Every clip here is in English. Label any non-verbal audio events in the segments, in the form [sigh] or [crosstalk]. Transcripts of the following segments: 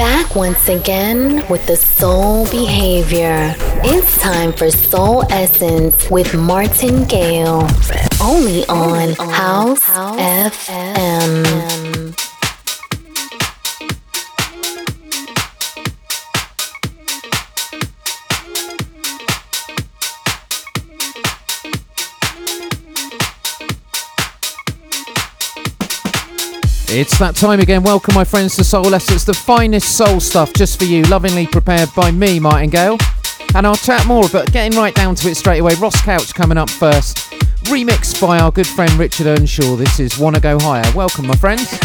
Back once again with the soul behavior. It's time for Soul Essence with Martin Gale. Only on House FM. It's that time again. Welcome, my friends, to Soul Essence, the finest soul stuff just for you, lovingly prepared by me, Martin Gale. And I'll chat more, but getting right down to it straight away. Ross Couch coming up first, remixed by our good friend Richard Earnshaw. This is Wanna Go Higher. Welcome, my friends.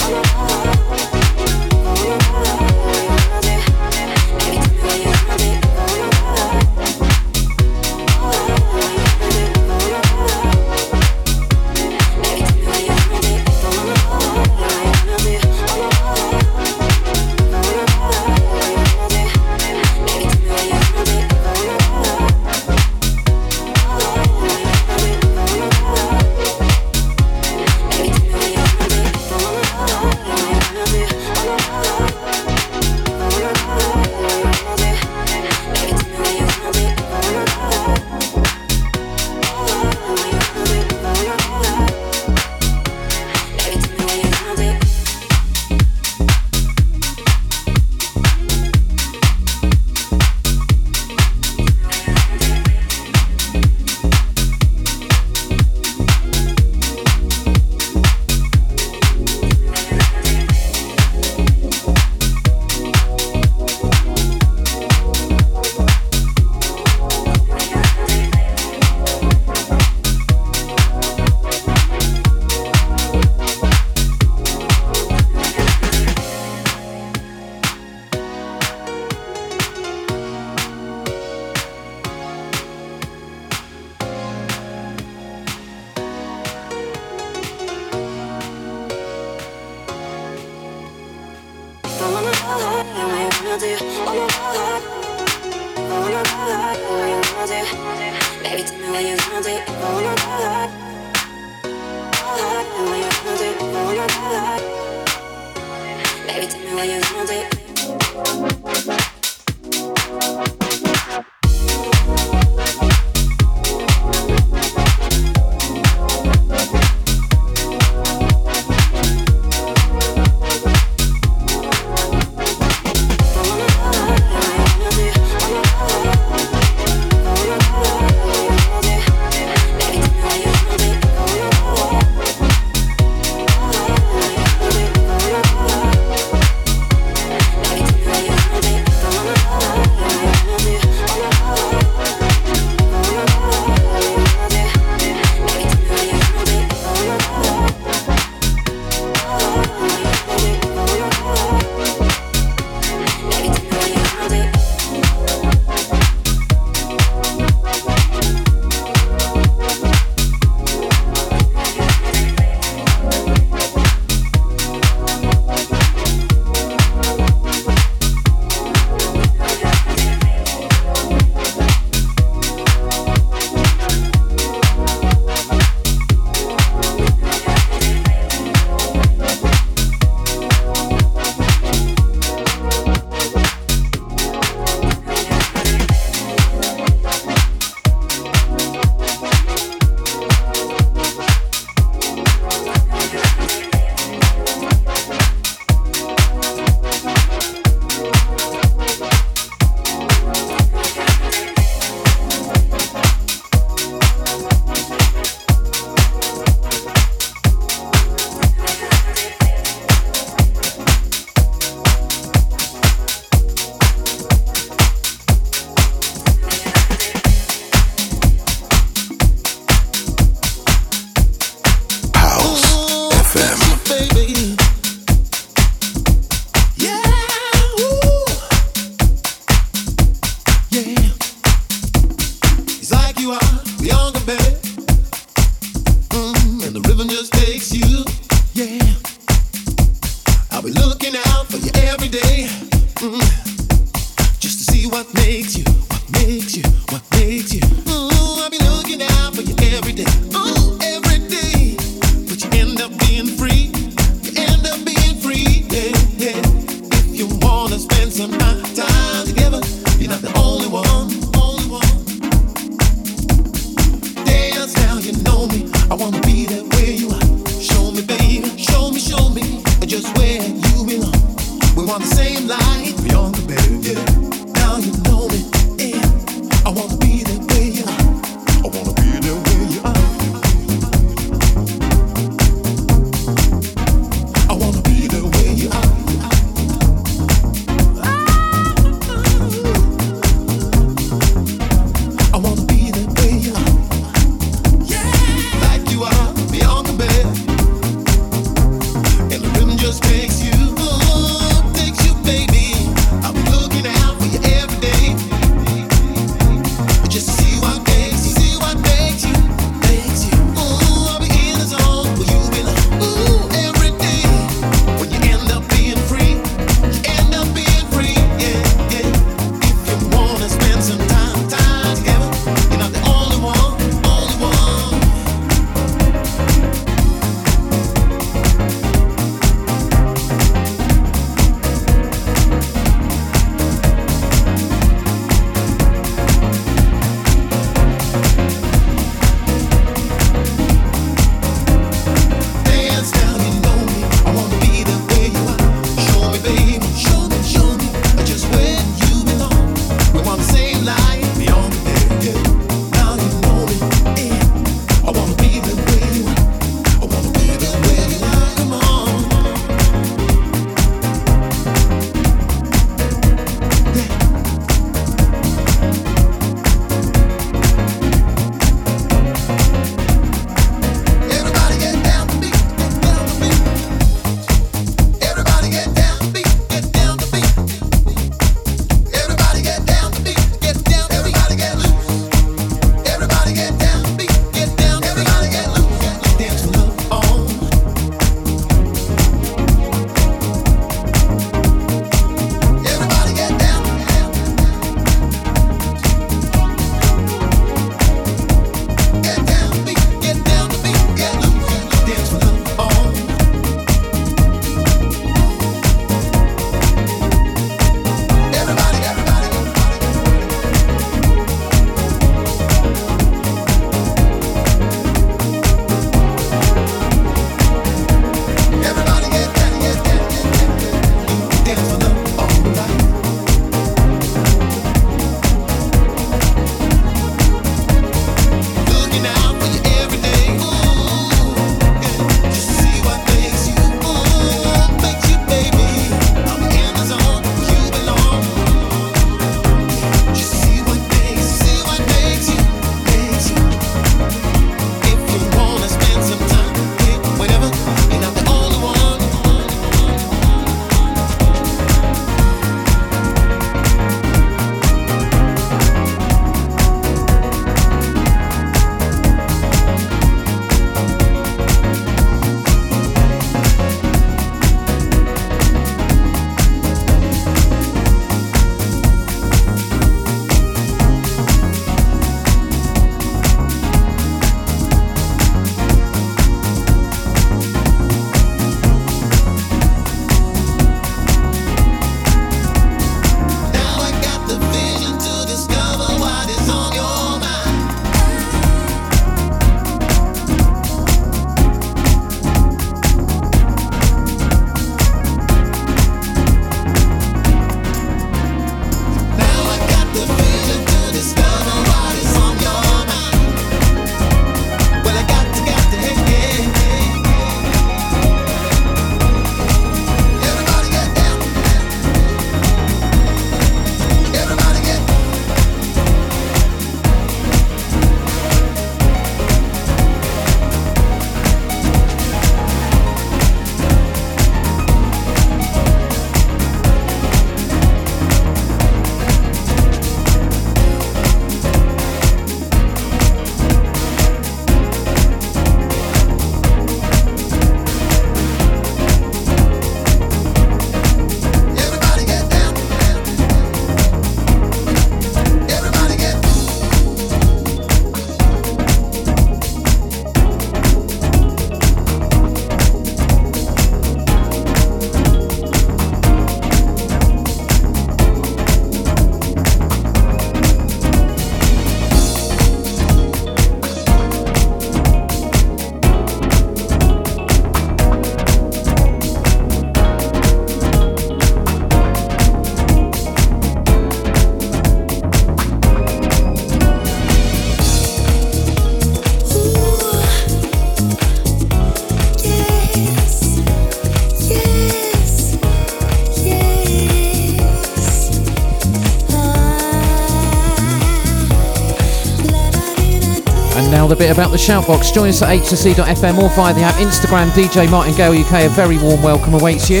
about the shoutbox. Join us at htc.fm or via the app Instagram. DJ Martingale UK, a very warm welcome awaits you.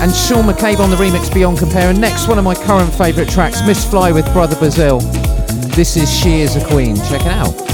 And Sean McCabe on the remix Beyond Compare. And next, one of my current favourite tracks, Miss Fly with Brother Brazil. This is She is a Queen. Check it out.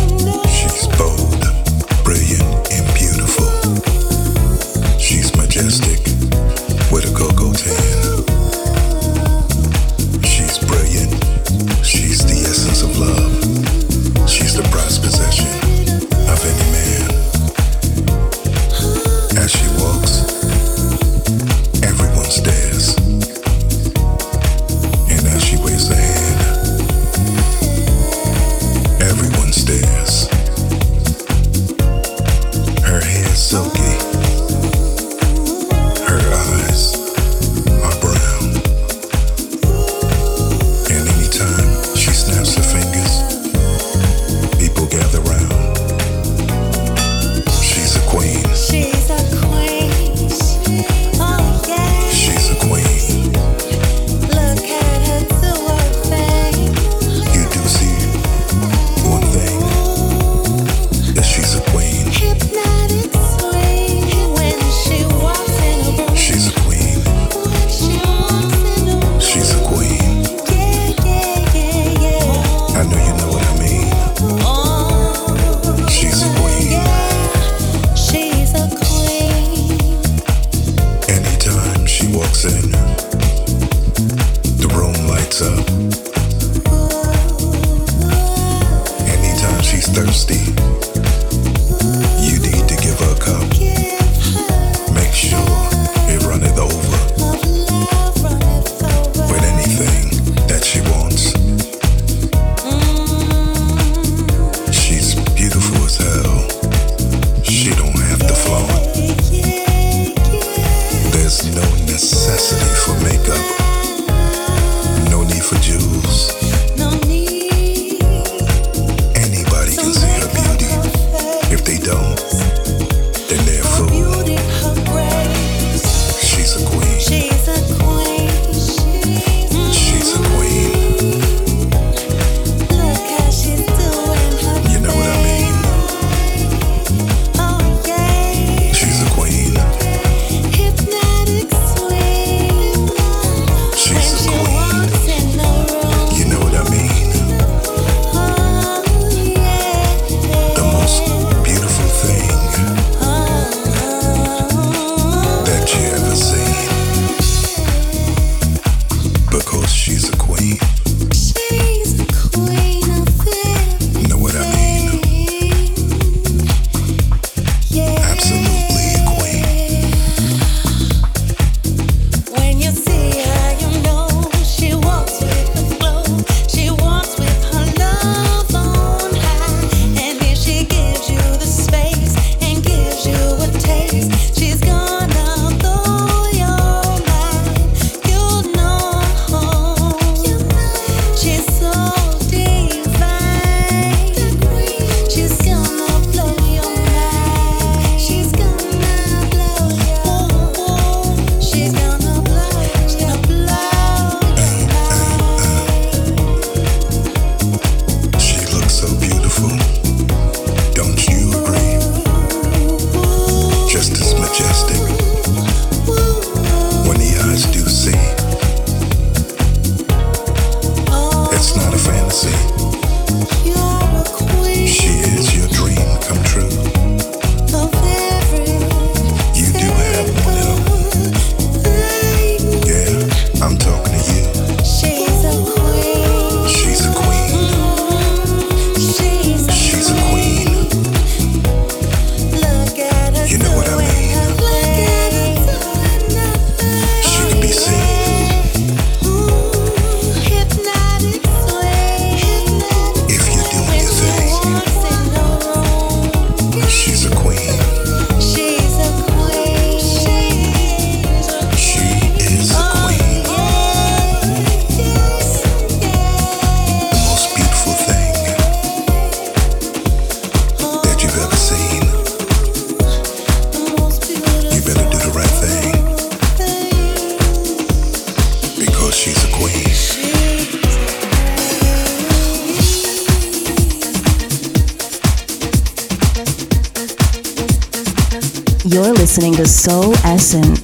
Listening to Soul Essence,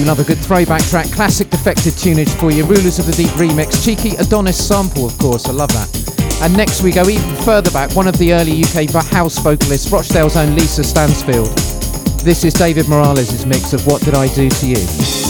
do love a good throwback track, classic defected tunage for you. Rulers of the Deep remix, cheeky Adonis sample, of course. I love that. And next we go even further back, one of the early UK house vocalists, Rochdale's own Lisa Stansfield. This is David Morales' mix of What Did I Do to You?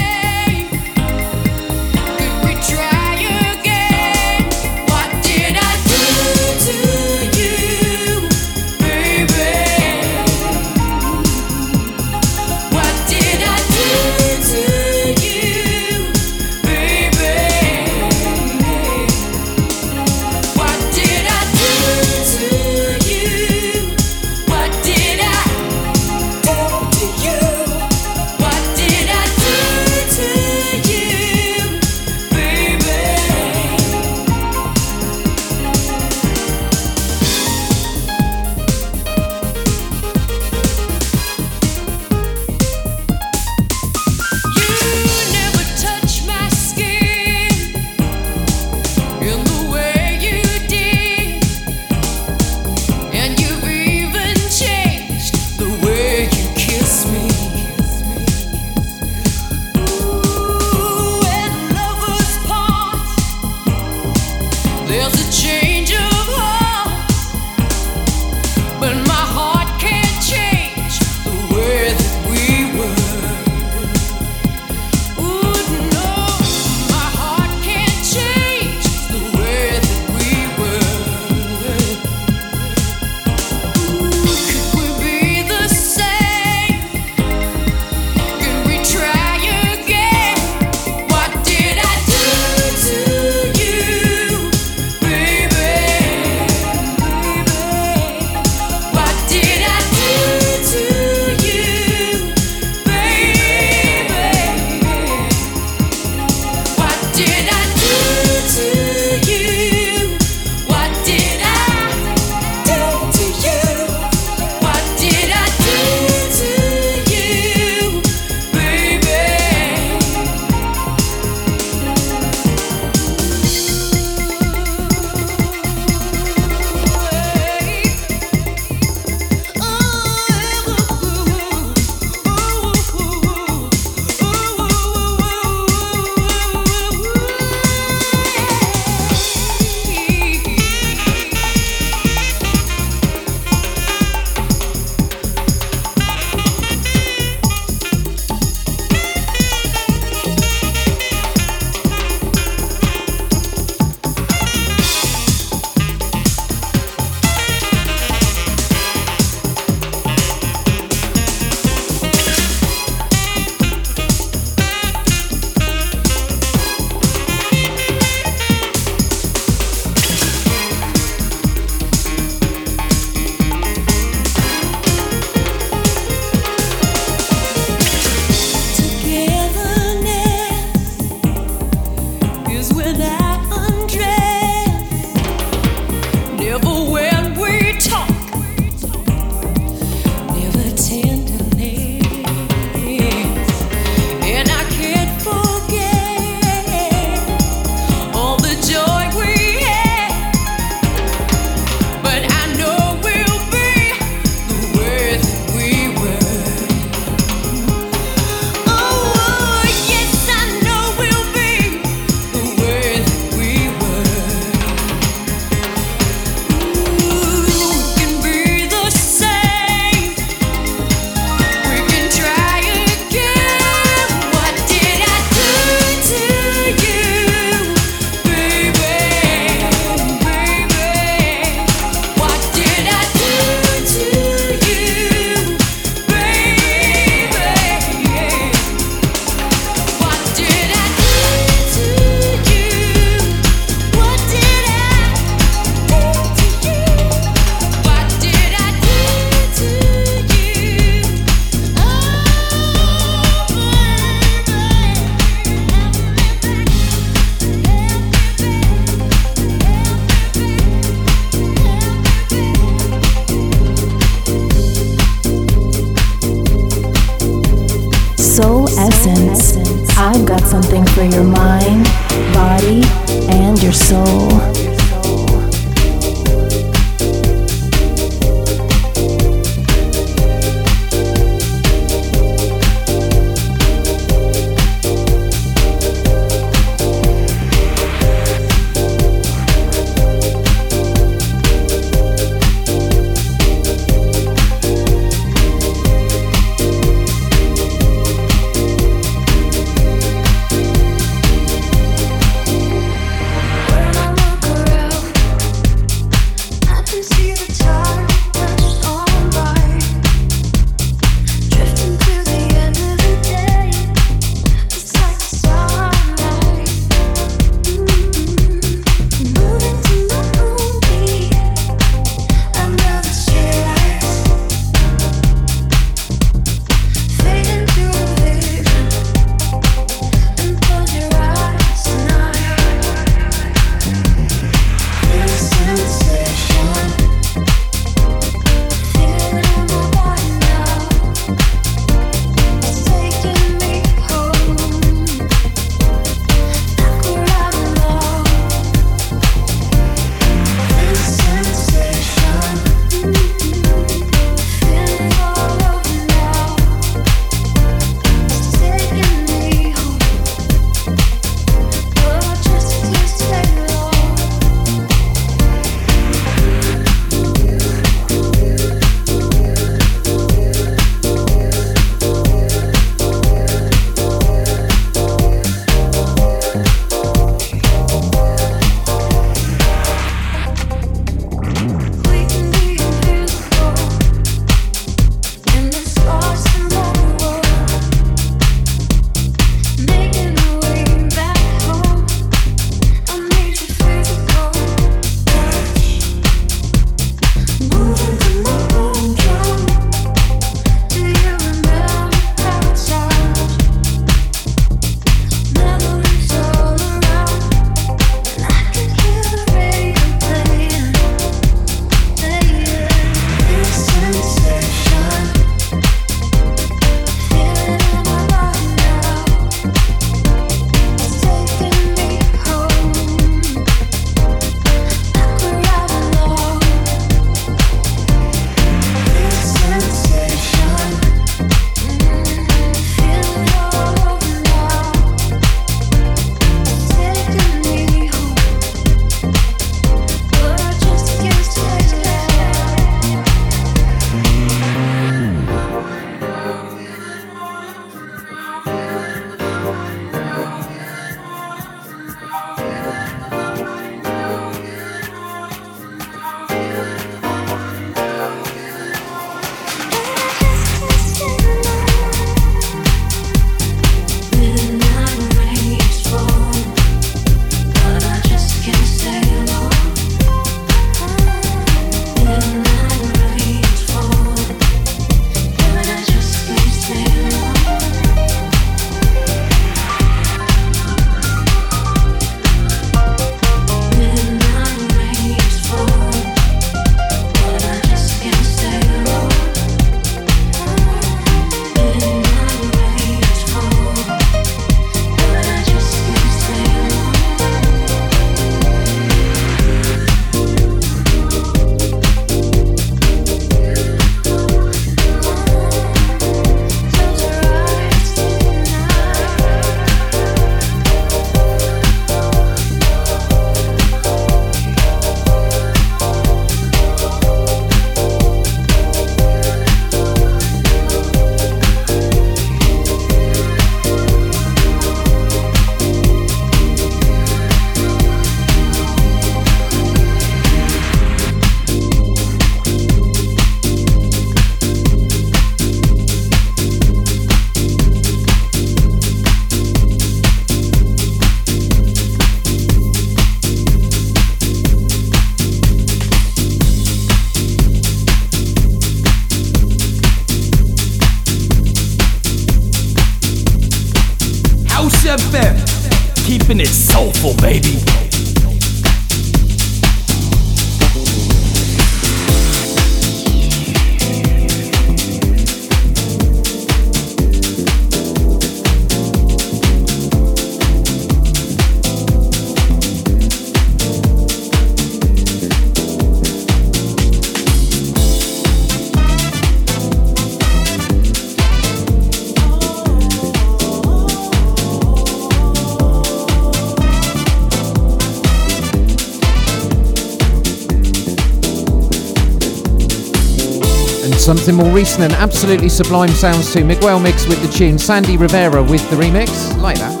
albums in more recent and absolutely sublime sounds too. Miguel Migs with the tune, Sandy Rivera with the remix, like that.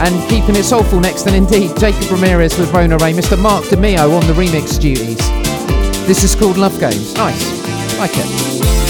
And keeping it soulful next, and indeed Jacob Ramirez with Rona Ray, Mr. Mark DeMio on the remix duties. This is called Love Games. Nice, like it.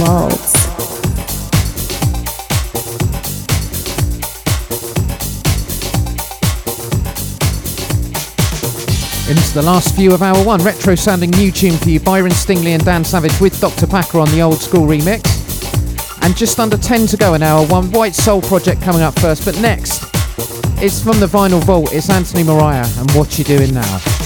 Waltz. Into the last few of hour one, retro sounding new tune for you, Byron Stingley and Dan Savage with Dr. Packer on the old school remix. And just under 10 to go an hour one, White Soul Project coming up first, but next, it's from the vinyl vault, it's Anthony Mariah and What You Doing Now.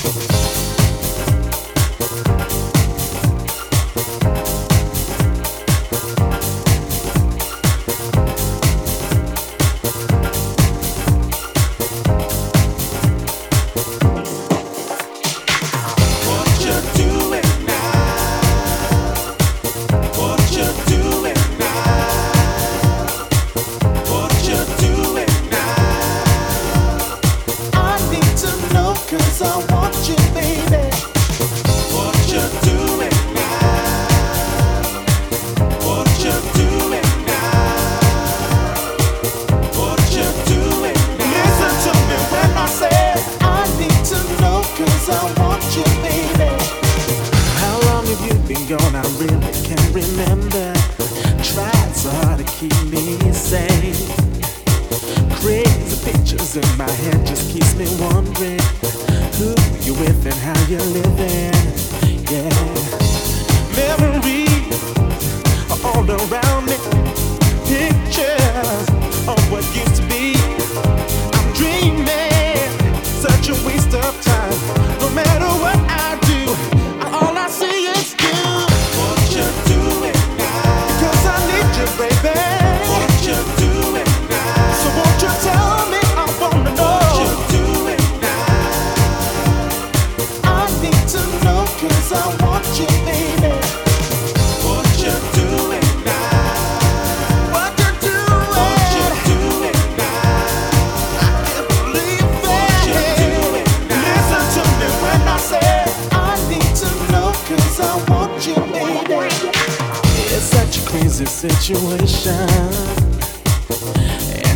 And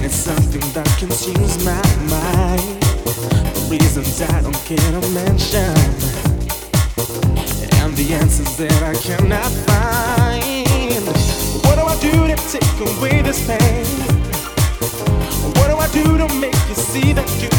it's something that consumes my mind. The reasons I don't care to mention. And the answers that I cannot find. What do I do to take away this pain? What do I do to make you see that you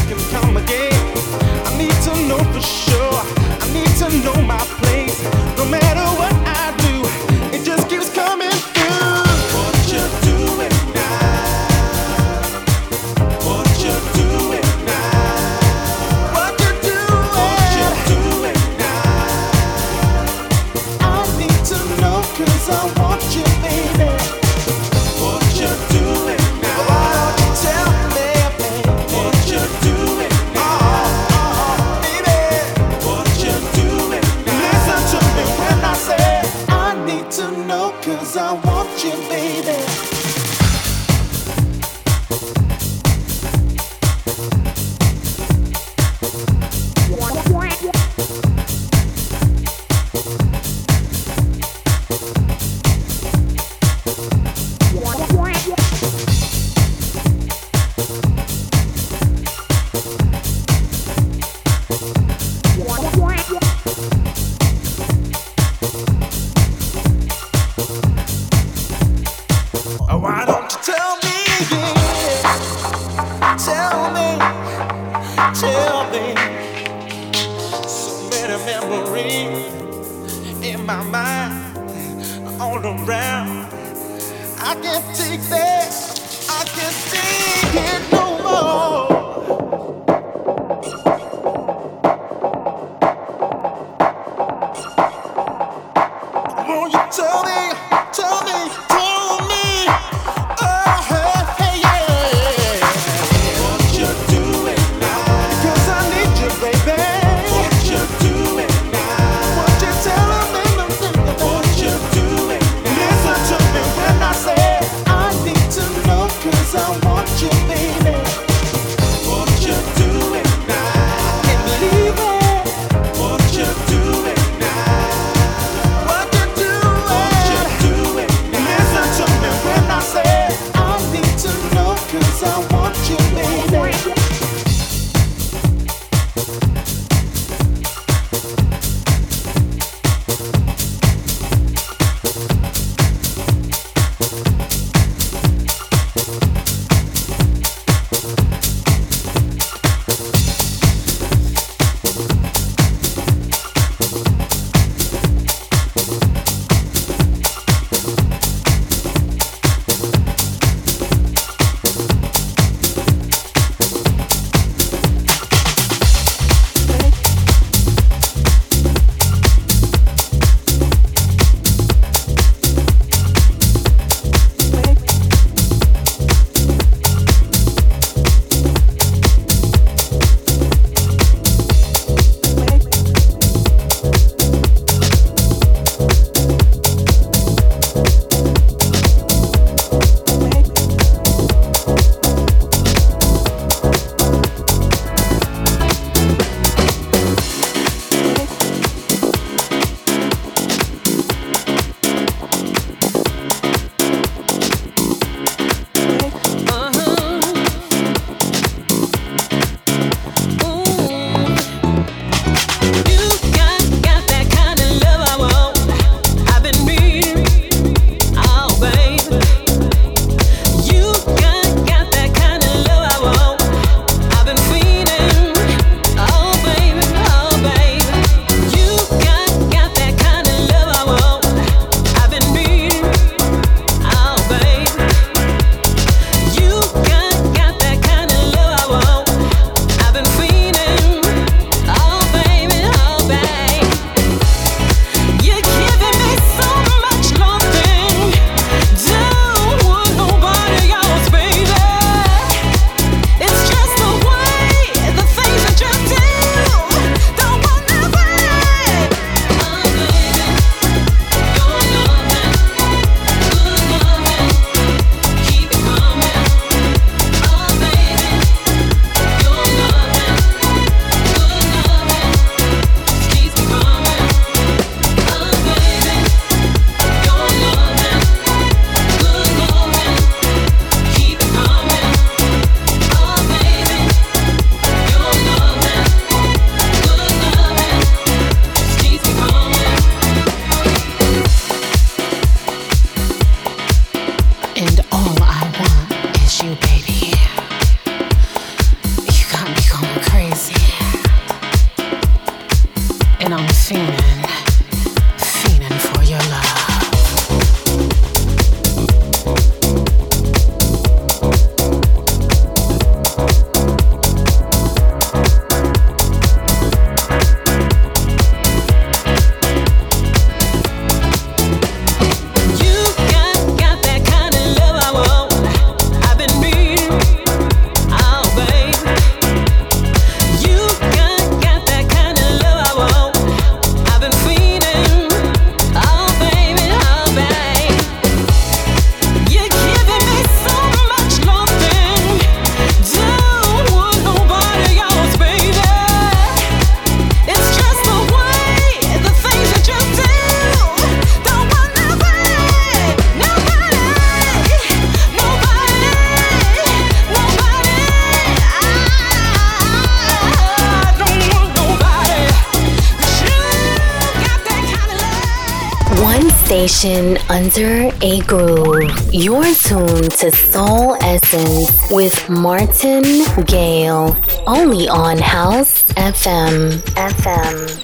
under a groove. You're tuned to Soul Essence with Martin Gale. Only on House FM. FM.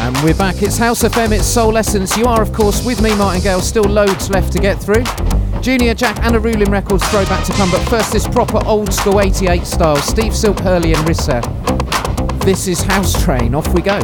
And we're back. It's House FM, it's Soul Essence. You are, of course, with me, Martin Gale. Still loads left to get through. Junior Jack and a Ruling Records throwback to come, but first, this proper old school 88 style. Steve Silk, Hurley, and Rissa. This is House Train. Off we go.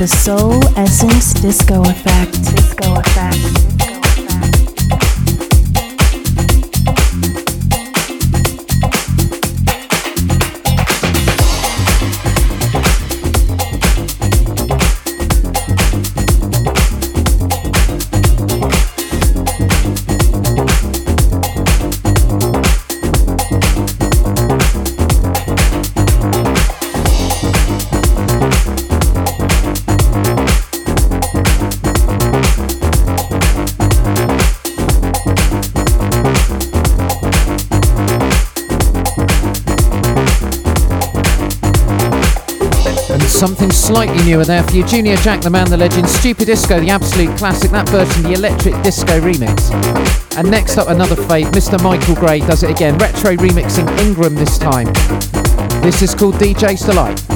The Soul Essence Disco Effect. Slightly newer there for you. Junior Jack, the man, the legend. Stupid Disco, the absolute classic. That version, the electric disco remix. And next up, another fave. Mr. Michael Gray does it again. Retro remixing Ingram this time. This is called DJ's Delight.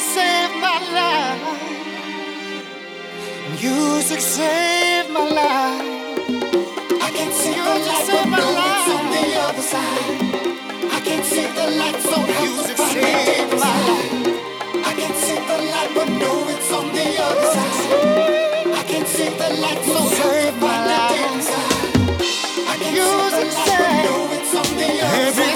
Saved my life. Music saved my life. I can't see the light, but no, it's on the other side. I can't see the light, so music saved my life. I can't see the light, but no, it's on the other side. I can't see the light, so save my life. Music see the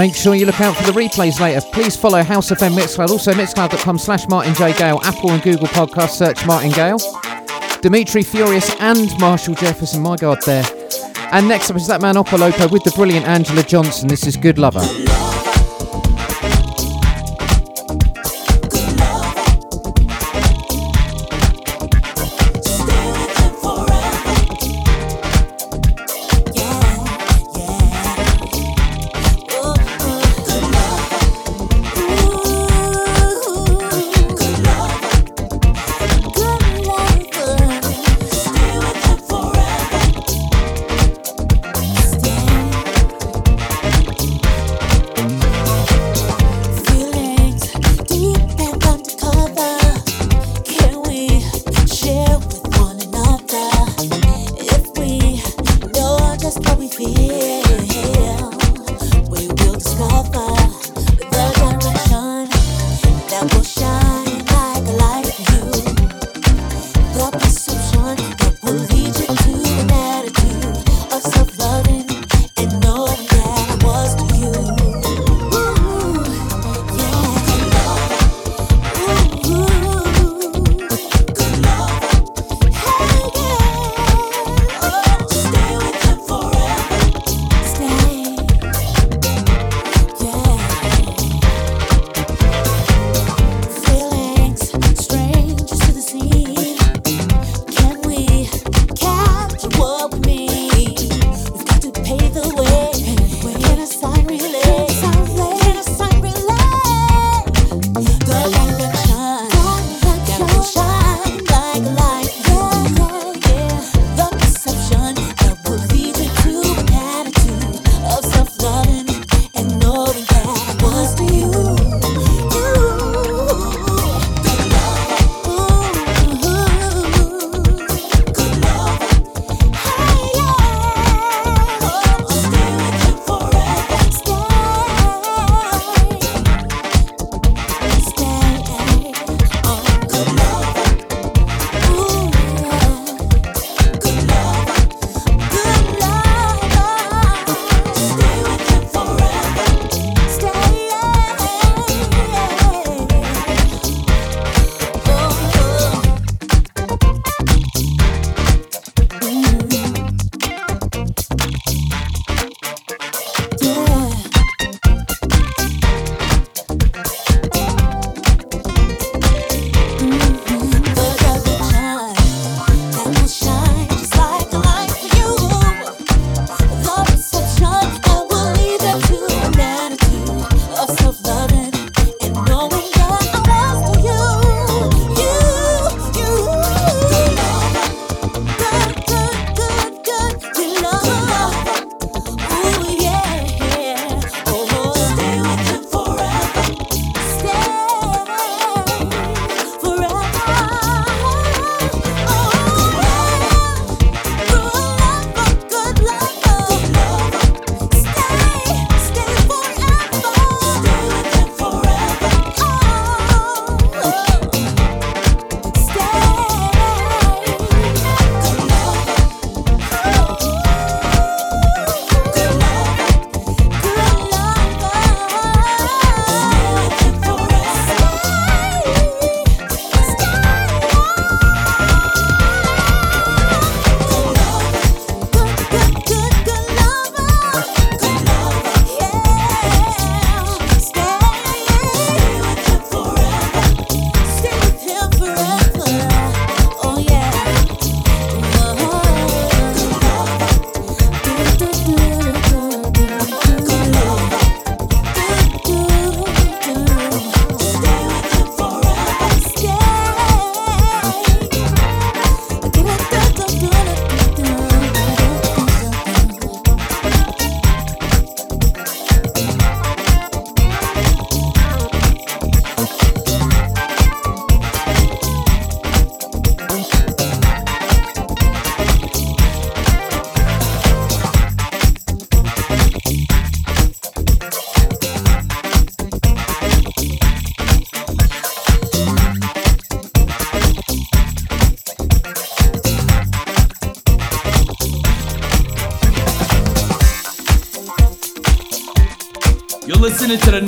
make sure you look out for the replays later. Please follow House FM Mixcloud, also mixcloud.com slash Martin J. Gale, Apple and Google Podcast, search Martin Gale. Dimitri From Paris and Marshall Jefferson, my God, there. And next up is that man Opolopo with the brilliant Angela Johnson. This is Good Lover.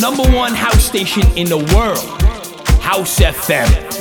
Number one house station in the world, House FM.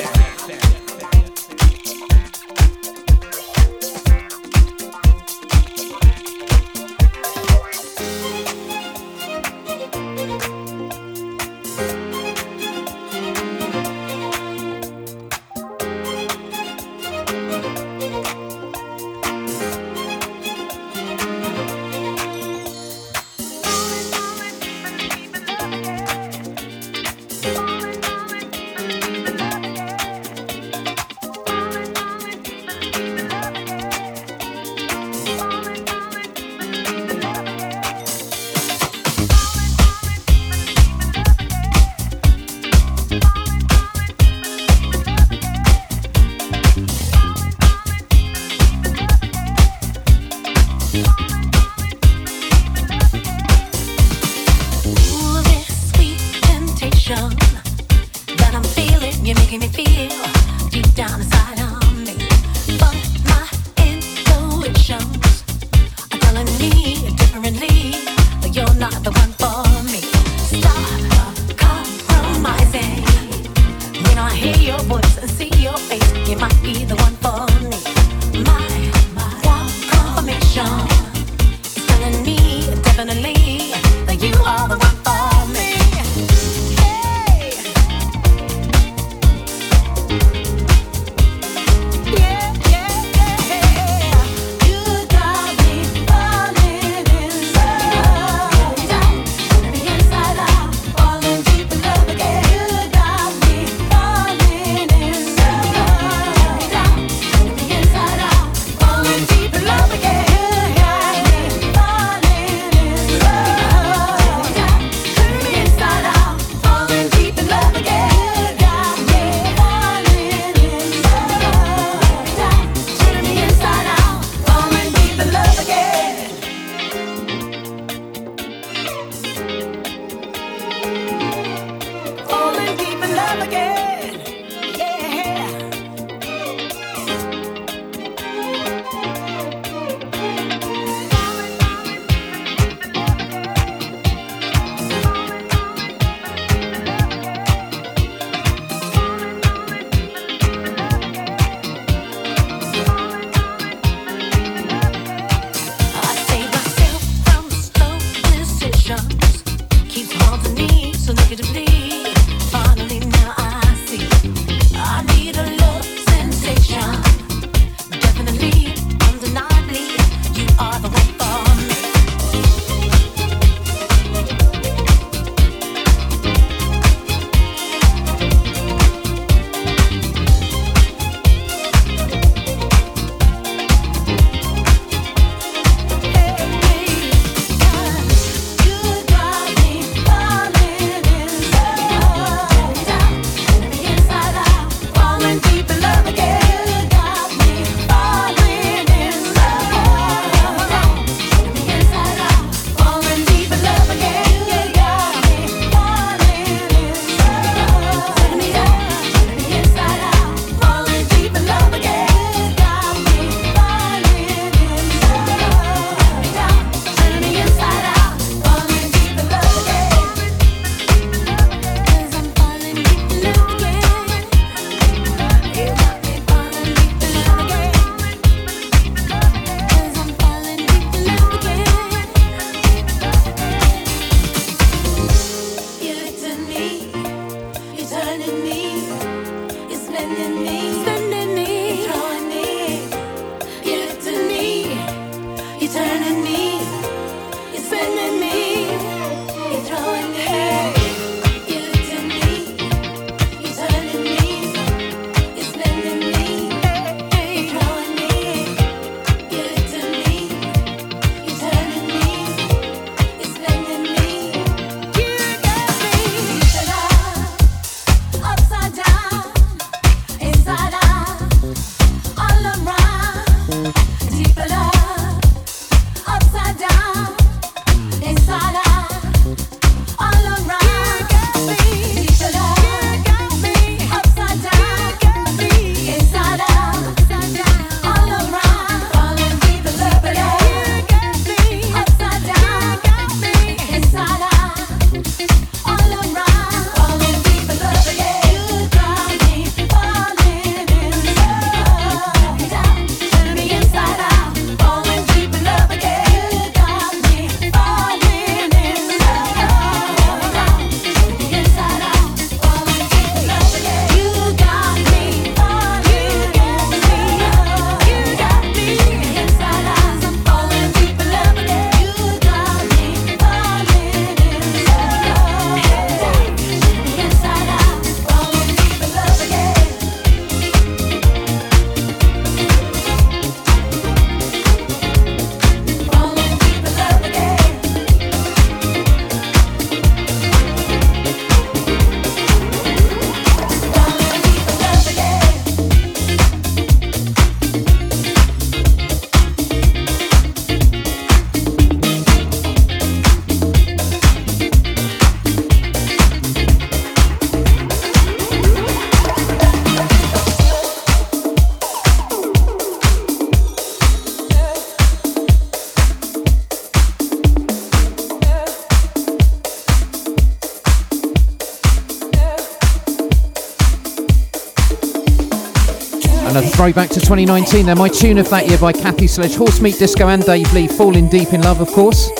Throwback to 2019 there, my tune of that year by Kathy Sledge, Horse Meat Disco and Dave Lee, Falling Deep in Love, of course.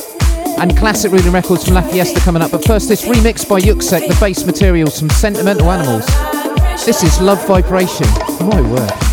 And classic ruling records from La Fiesta coming up. But first, this remix by Yuksek, the bass materials from Sentimental Animals. This is Love Vibration. My word.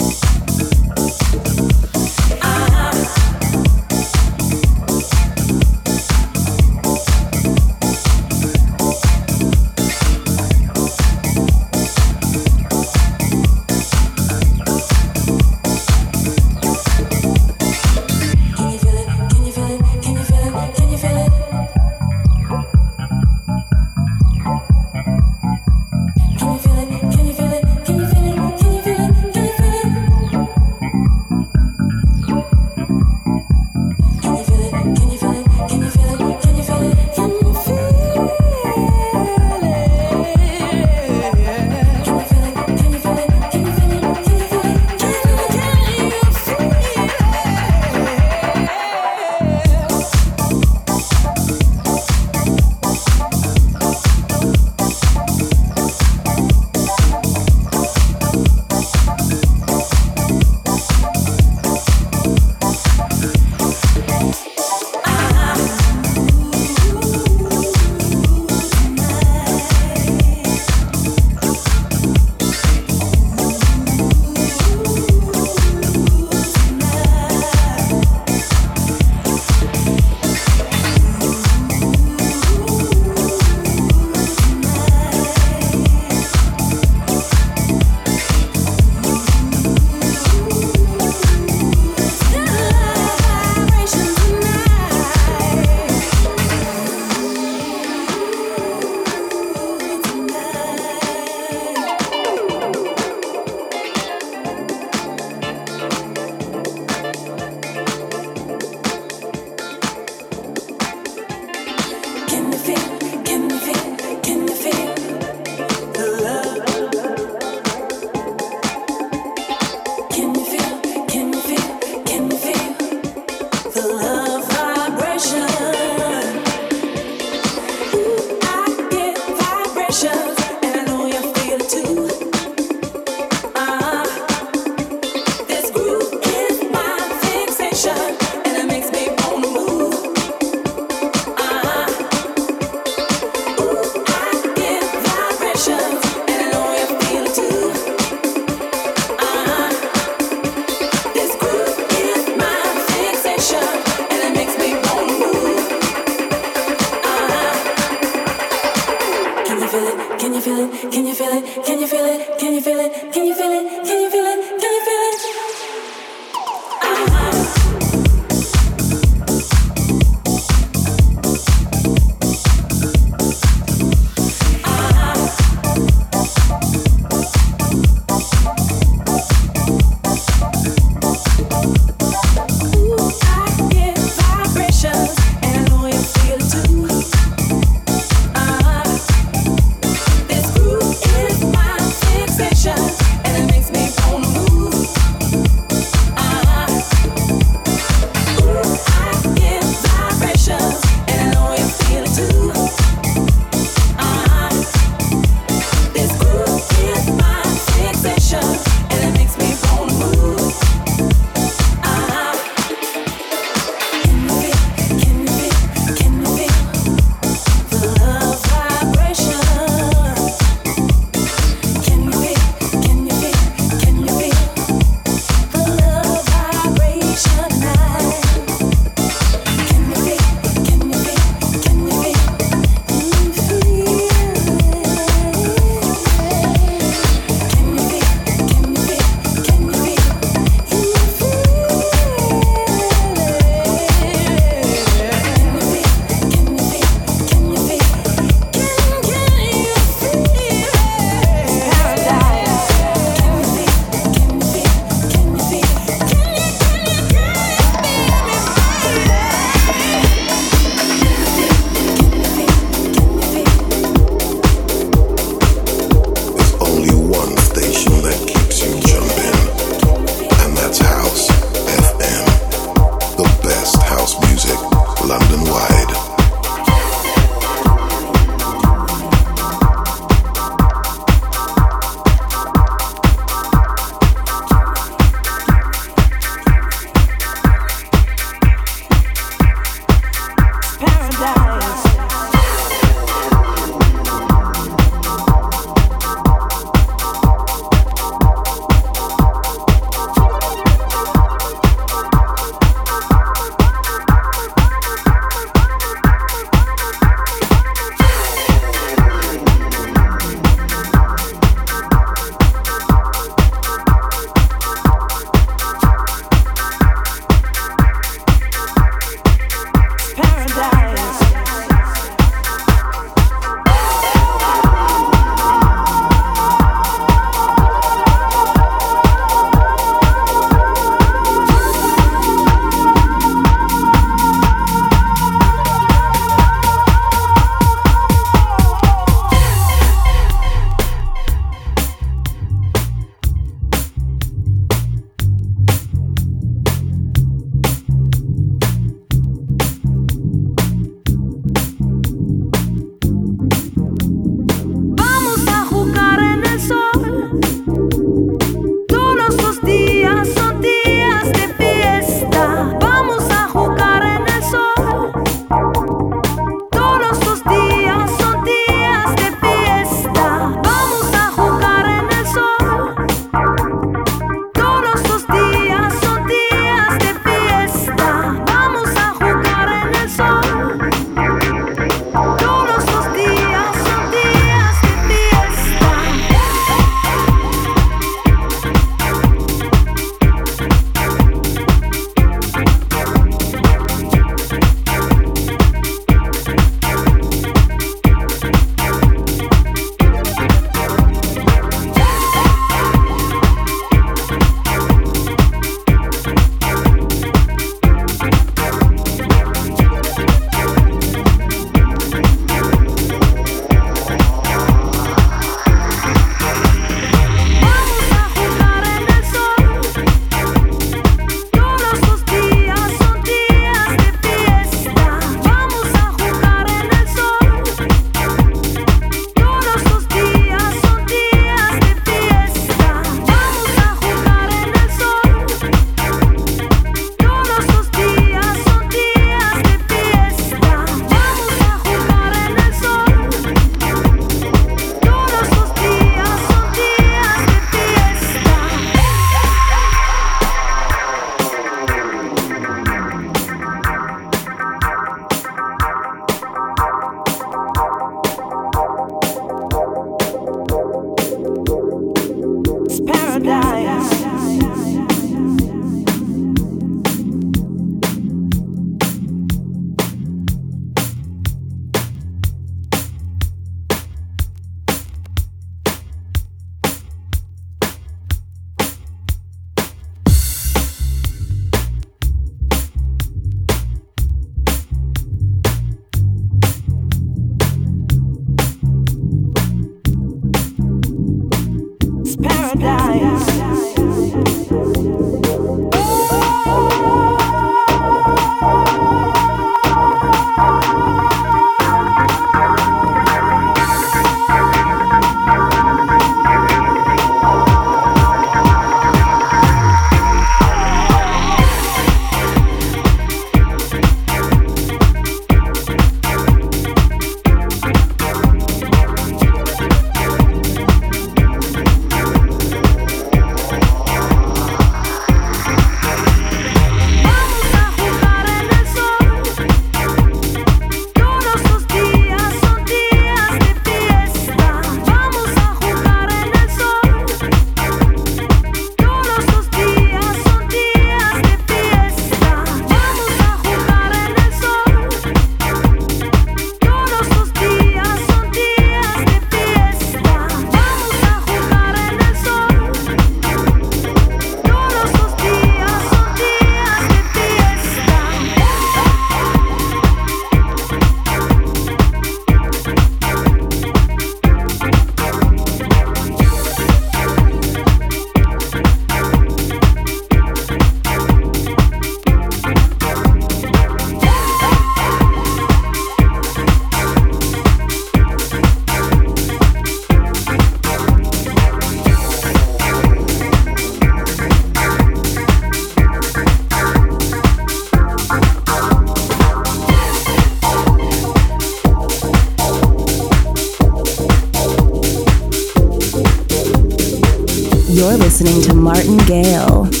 Listening to Martin Gale.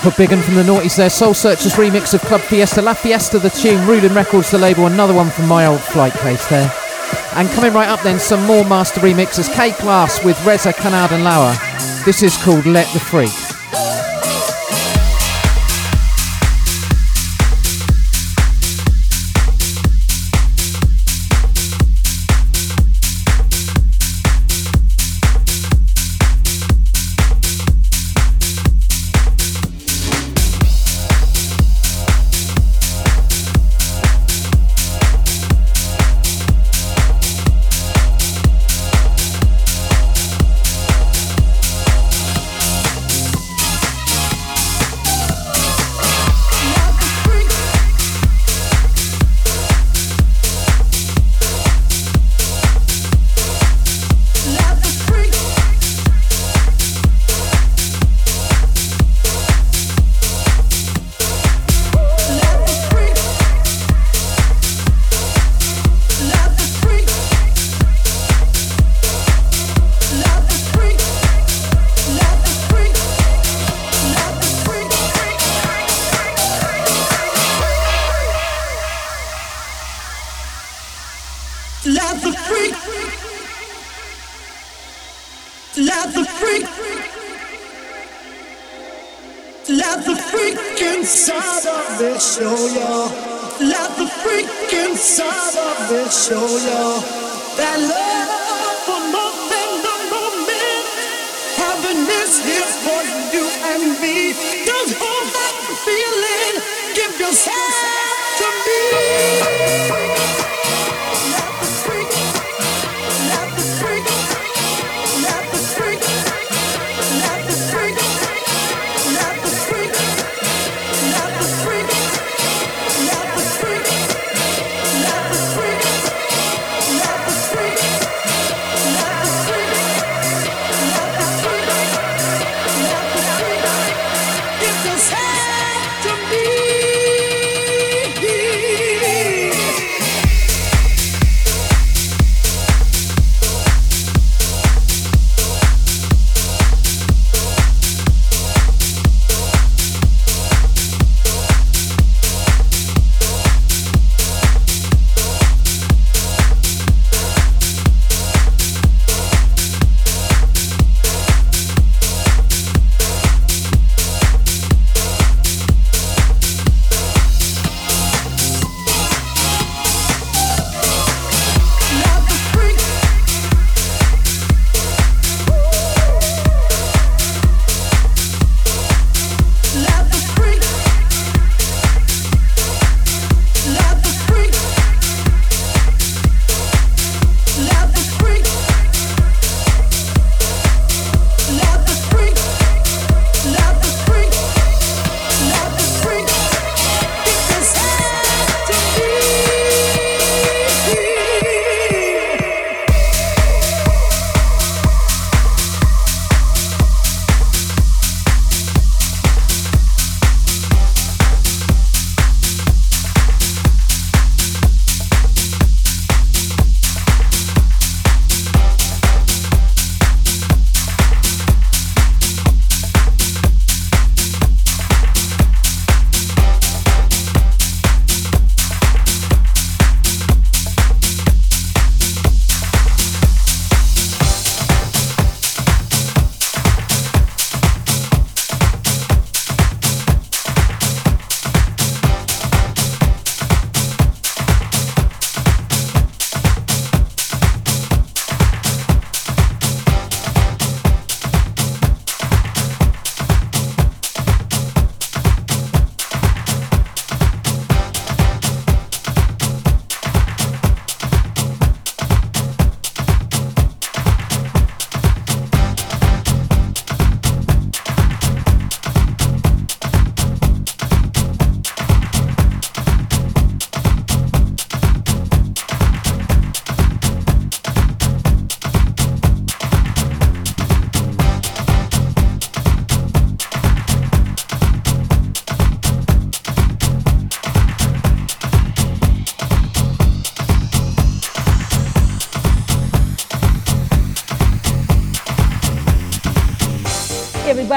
Proper big from the Naughties there. Soul Searchers remix of Club Fiesta. La Fiesta, the tune. Rulin Records, the label. Another one from my old flight case there. And coming right up then, some more master remixes. K Class with Reza Kanad and Lauer. This is called Let the Freak.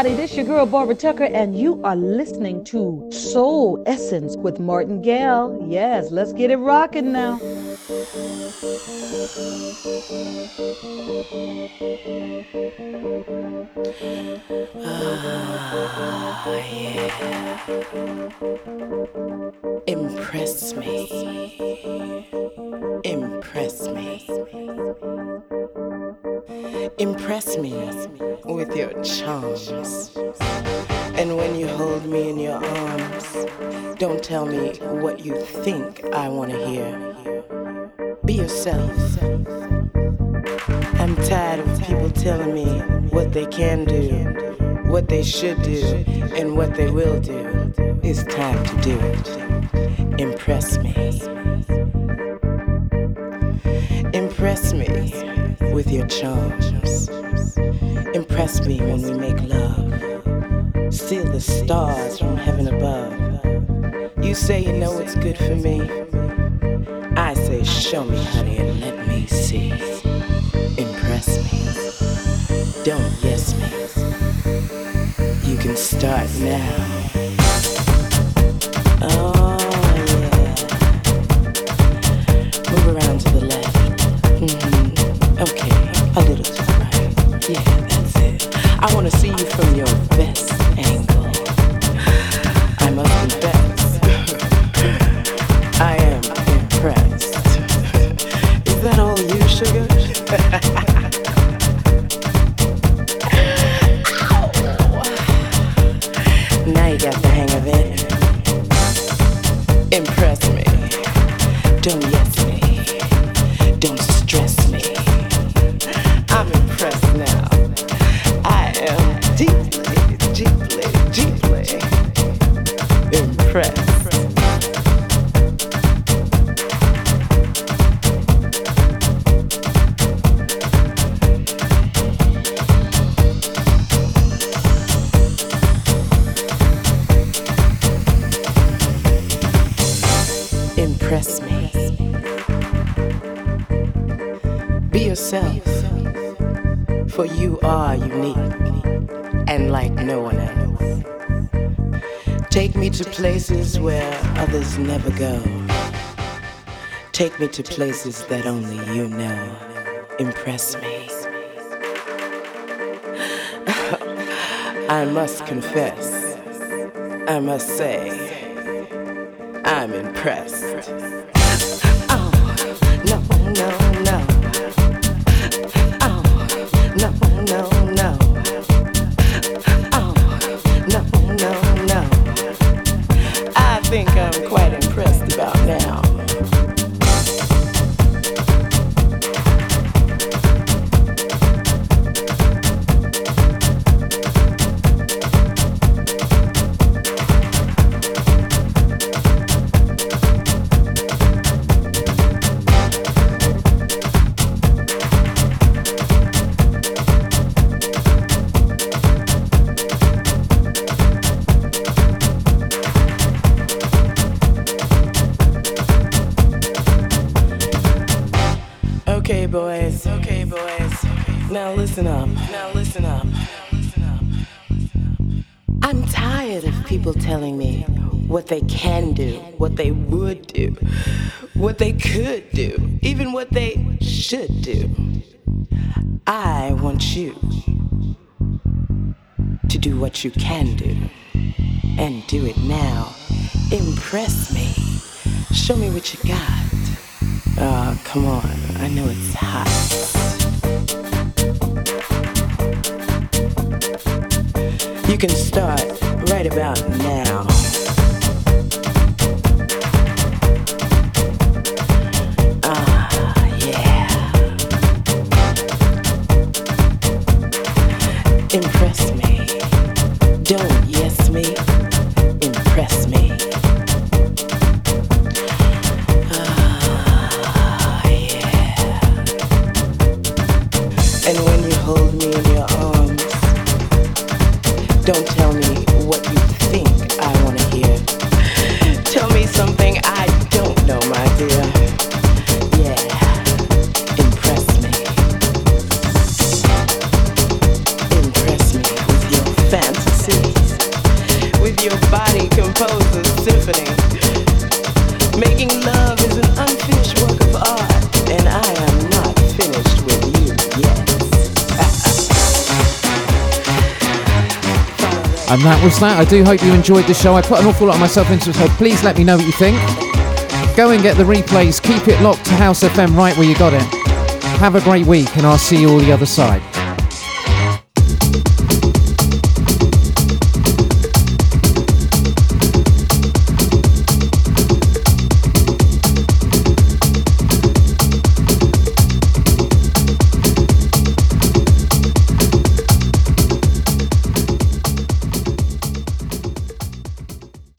Everybody. This your girl Barbara Tucker, and you are listening to Soul Essence with Martin Gale. Yes, let's get it rocking now. Ah, yeah. Impress me. Impress me. Impress me with your charms. And when you hold me in your arms, don't tell me what you think I want to hear. Be yourself. I'm tired of people telling me what they can do, what they should do, and what they will do. It's time to do it. Impress me. Impress me with your charms. Impress me when we make love. Steal the stars from heaven above. You say you know what's good for me. I say, show me, honey, and let me see. Impress me. Don't yes me. You can start now. Oh, want to see you from your best yourself, for you are unique and like no one else. Take me to places where others never go. Take me to places that only you know. Impress me. [laughs] I must confess, I must say, I'm impressed. They can do, what they would do, what they could do, even what they should do. That. I do hope you enjoyed the show. I put an awful lot of myself into it, so please let me know what you think. Go and get the replays. Keep it locked to House FM right where you got it. Have a great week, and I'll see you all the other side.